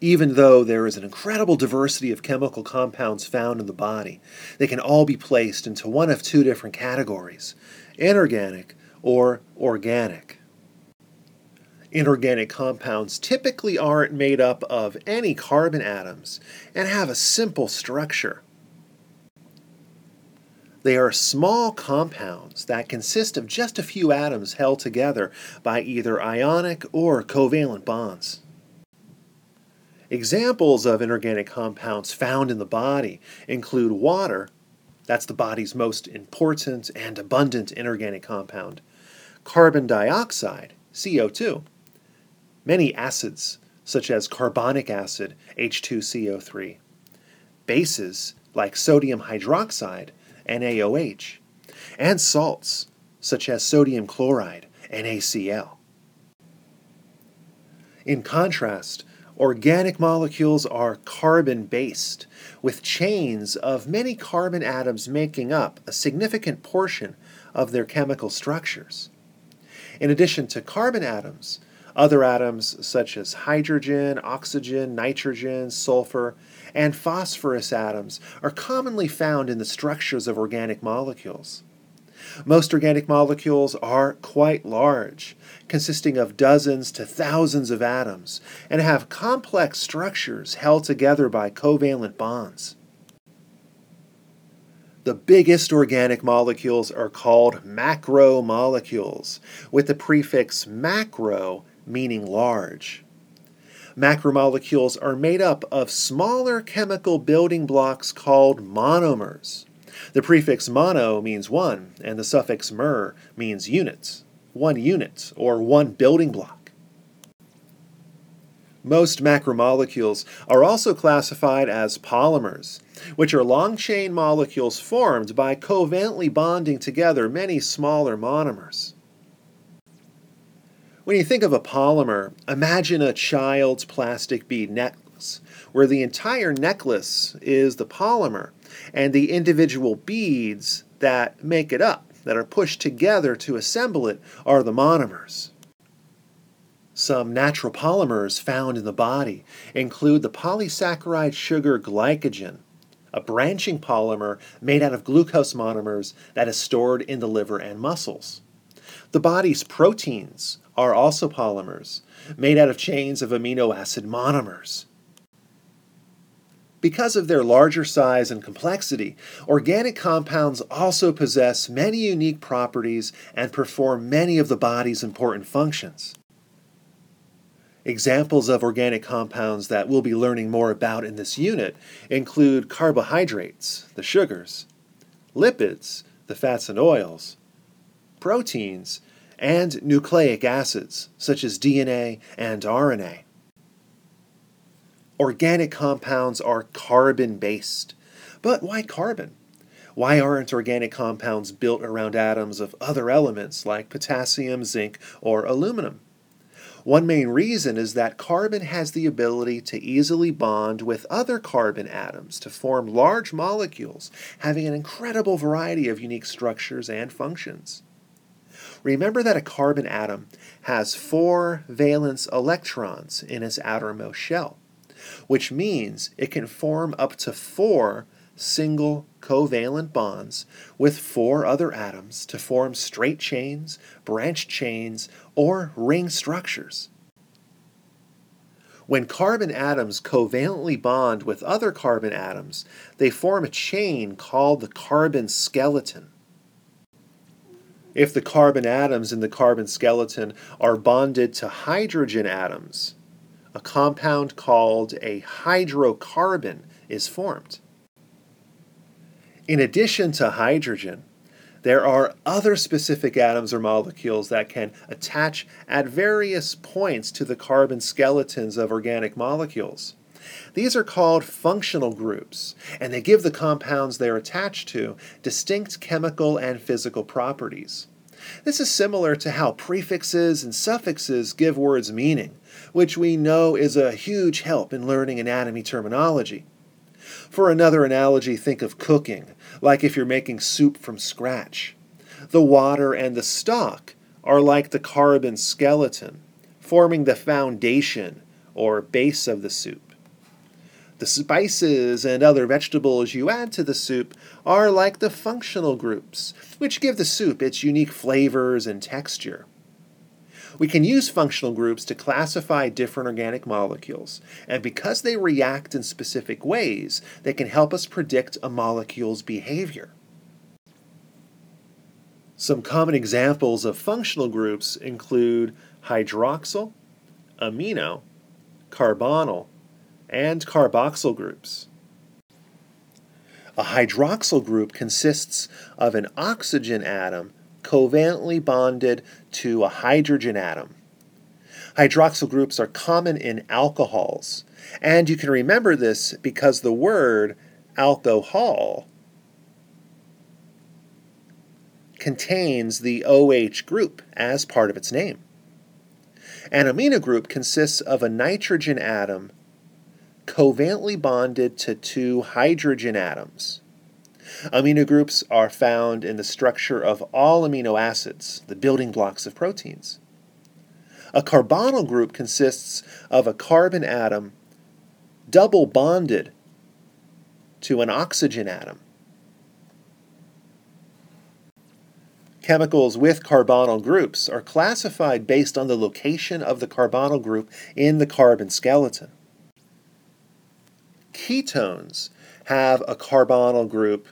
Even though there is an incredible diversity of chemical compounds found in the body, they can all be placed into one of two different categories inorganic or organic. Inorganic compounds typically aren't made up of any carbon atoms and have a simple structure. They are small compounds that consist of just a few atoms held together by either ionic or covalent bonds. Examples of inorganic compounds found in the body include water, that's the body's most important and abundant inorganic compound, carbon dioxide, CO2, many acids, such as carbonic acid, H2CO3, bases, like sodium hydroxide, NaOH, and salts, such as sodium chloride, NaCl. In contrast, Organic molecules are carbon based, with chains of many carbon atoms making up a significant portion of their chemical structures. In addition to carbon atoms, other atoms such as hydrogen, oxygen, nitrogen, sulfur, and phosphorus atoms are commonly found in the structures of organic molecules. Most organic molecules are quite large, consisting of dozens to thousands of atoms, and have complex structures held together by covalent bonds. The biggest organic molecules are called macromolecules, with the prefix macro meaning large. Macromolecules are made up of smaller chemical building blocks called monomers. The prefix mono means one, and the suffix mer means units, one unit, or one building block. Most macromolecules are also classified as polymers, which are long chain molecules formed by covalently bonding together many smaller monomers. When you think of a polymer, imagine a child's plastic bead necklace, where the entire necklace is the polymer and the individual beads that make it up, that are pushed together to assemble it, are the monomers. Some natural polymers found in the body include the polysaccharide sugar glycogen, a branching polymer made out of glucose monomers that is stored in the liver and muscles. The body's proteins are also polymers, made out of chains of amino acid monomers. Because of their larger size and complexity, organic compounds also possess many unique properties and perform many of the body's important functions. Examples of organic compounds that we'll be learning more about in this unit include carbohydrates, the sugars, lipids, the fats and oils, proteins, and nucleic acids, such as DNA and RNA. Organic compounds are carbon based. But why carbon? Why aren't organic compounds built around atoms of other elements like potassium, zinc, or aluminum? One main reason is that carbon has the ability to easily bond with other carbon atoms to form large molecules having an incredible variety of unique structures and functions. Remember that a carbon atom has four valence electrons in its outermost shell which means it can form up to four single covalent bonds with four other atoms to form straight chains, branched chains, or ring structures. When carbon atoms covalently bond with other carbon atoms, they form a chain called the carbon skeleton. If the carbon atoms in the carbon skeleton are bonded to hydrogen atoms, a compound called a hydrocarbon is formed. In addition to hydrogen, there are other specific atoms or molecules that can attach at various points to the carbon skeletons of organic molecules. These are called functional groups, and they give the compounds they're attached to distinct chemical and physical properties. This is similar to how prefixes and suffixes give words meaning, which we know is a huge help in learning anatomy terminology. For another analogy, think of cooking, like if you're making soup from scratch. The water and the stock are like the carbon skeleton, forming the foundation or base of the soup. The spices and other vegetables you add to the soup are like the functional groups, which give the soup its unique flavors and texture. We can use functional groups to classify different organic molecules, and because they react in specific ways, they can help us predict a molecule's behavior. Some common examples of functional groups include hydroxyl, amino, carbonyl, and carboxyl groups. A hydroxyl group consists of an oxygen atom covalently bonded to a hydrogen atom. Hydroxyl groups are common in alcohols, and you can remember this because the word alcohol contains the OH group as part of its name. An amino group consists of a nitrogen atom covalently bonded to two hydrogen atoms. Amino groups are found in the structure of all amino acids, the building blocks of proteins. A carbonyl group consists of a carbon atom double bonded to an oxygen atom. Chemicals with carbonyl groups are classified based on the location of the carbonyl group in the carbon skeleton. Ketones have a carbonyl group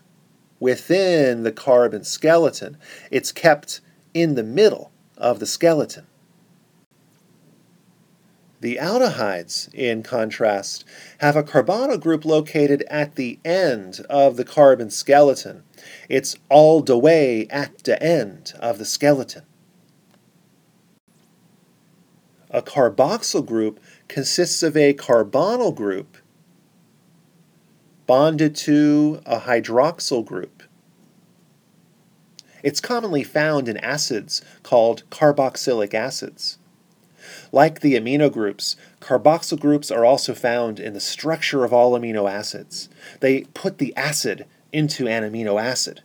within the carbon skeleton. It's kept in the middle of the skeleton. The aldehydes, in contrast, have a carbonyl group located at the end of the carbon skeleton. It's all the way at the end of the skeleton. A carboxyl group consists of a carbonyl group bonded to a hydroxyl group. It's commonly found in acids called carboxylic acids. Like the amino groups, carboxyl groups are also found in the structure of all amino acids. They put the acid into an amino acid.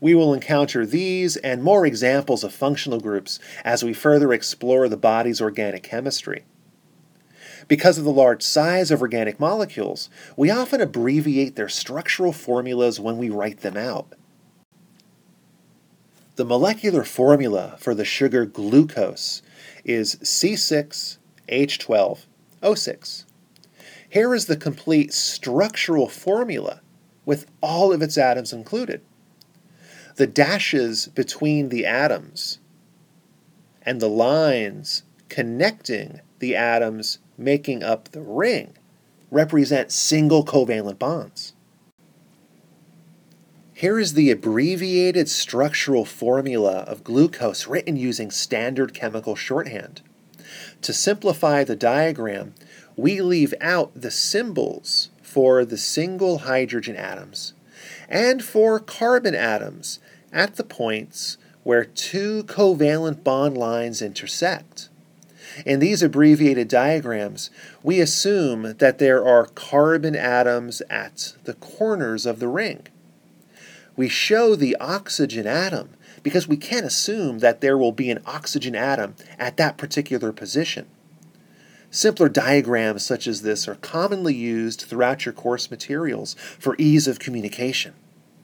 We will encounter these and more examples of functional groups as we further explore the body's organic chemistry. Because of the large size of organic molecules, we often abbreviate their structural formulas when we write them out. The molecular formula for the sugar glucose is C6H12O6. Here is the complete structural formula with all of its atoms included. The dashes between the atoms and the lines connecting the atoms making up the ring represent single covalent bonds. Here is the abbreviated structural formula of glucose written using standard chemical shorthand. To simplify the diagram, we leave out the symbols for the single hydrogen atoms and for carbon atoms at the points where two covalent bond lines intersect. In these abbreviated diagrams, we assume that there are carbon atoms at the corners of the ring. We show the oxygen atom because we can't assume that there will be an oxygen atom at that particular position. Simpler diagrams such as this are commonly used throughout your course materials for ease of communication.